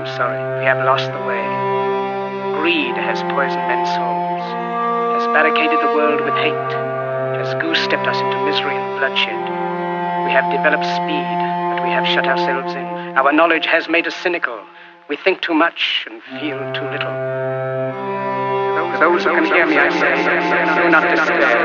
I'm sorry. We have lost the way. Greed has poisoned men's souls, has barricaded the world with hate, has goose-stepped us into misery and bloodshed. We have developed speed, but we have shut ourselves in. Our knowledge has made us cynical. We think too much and feel too little. Those who can hear me, I say, do not despair.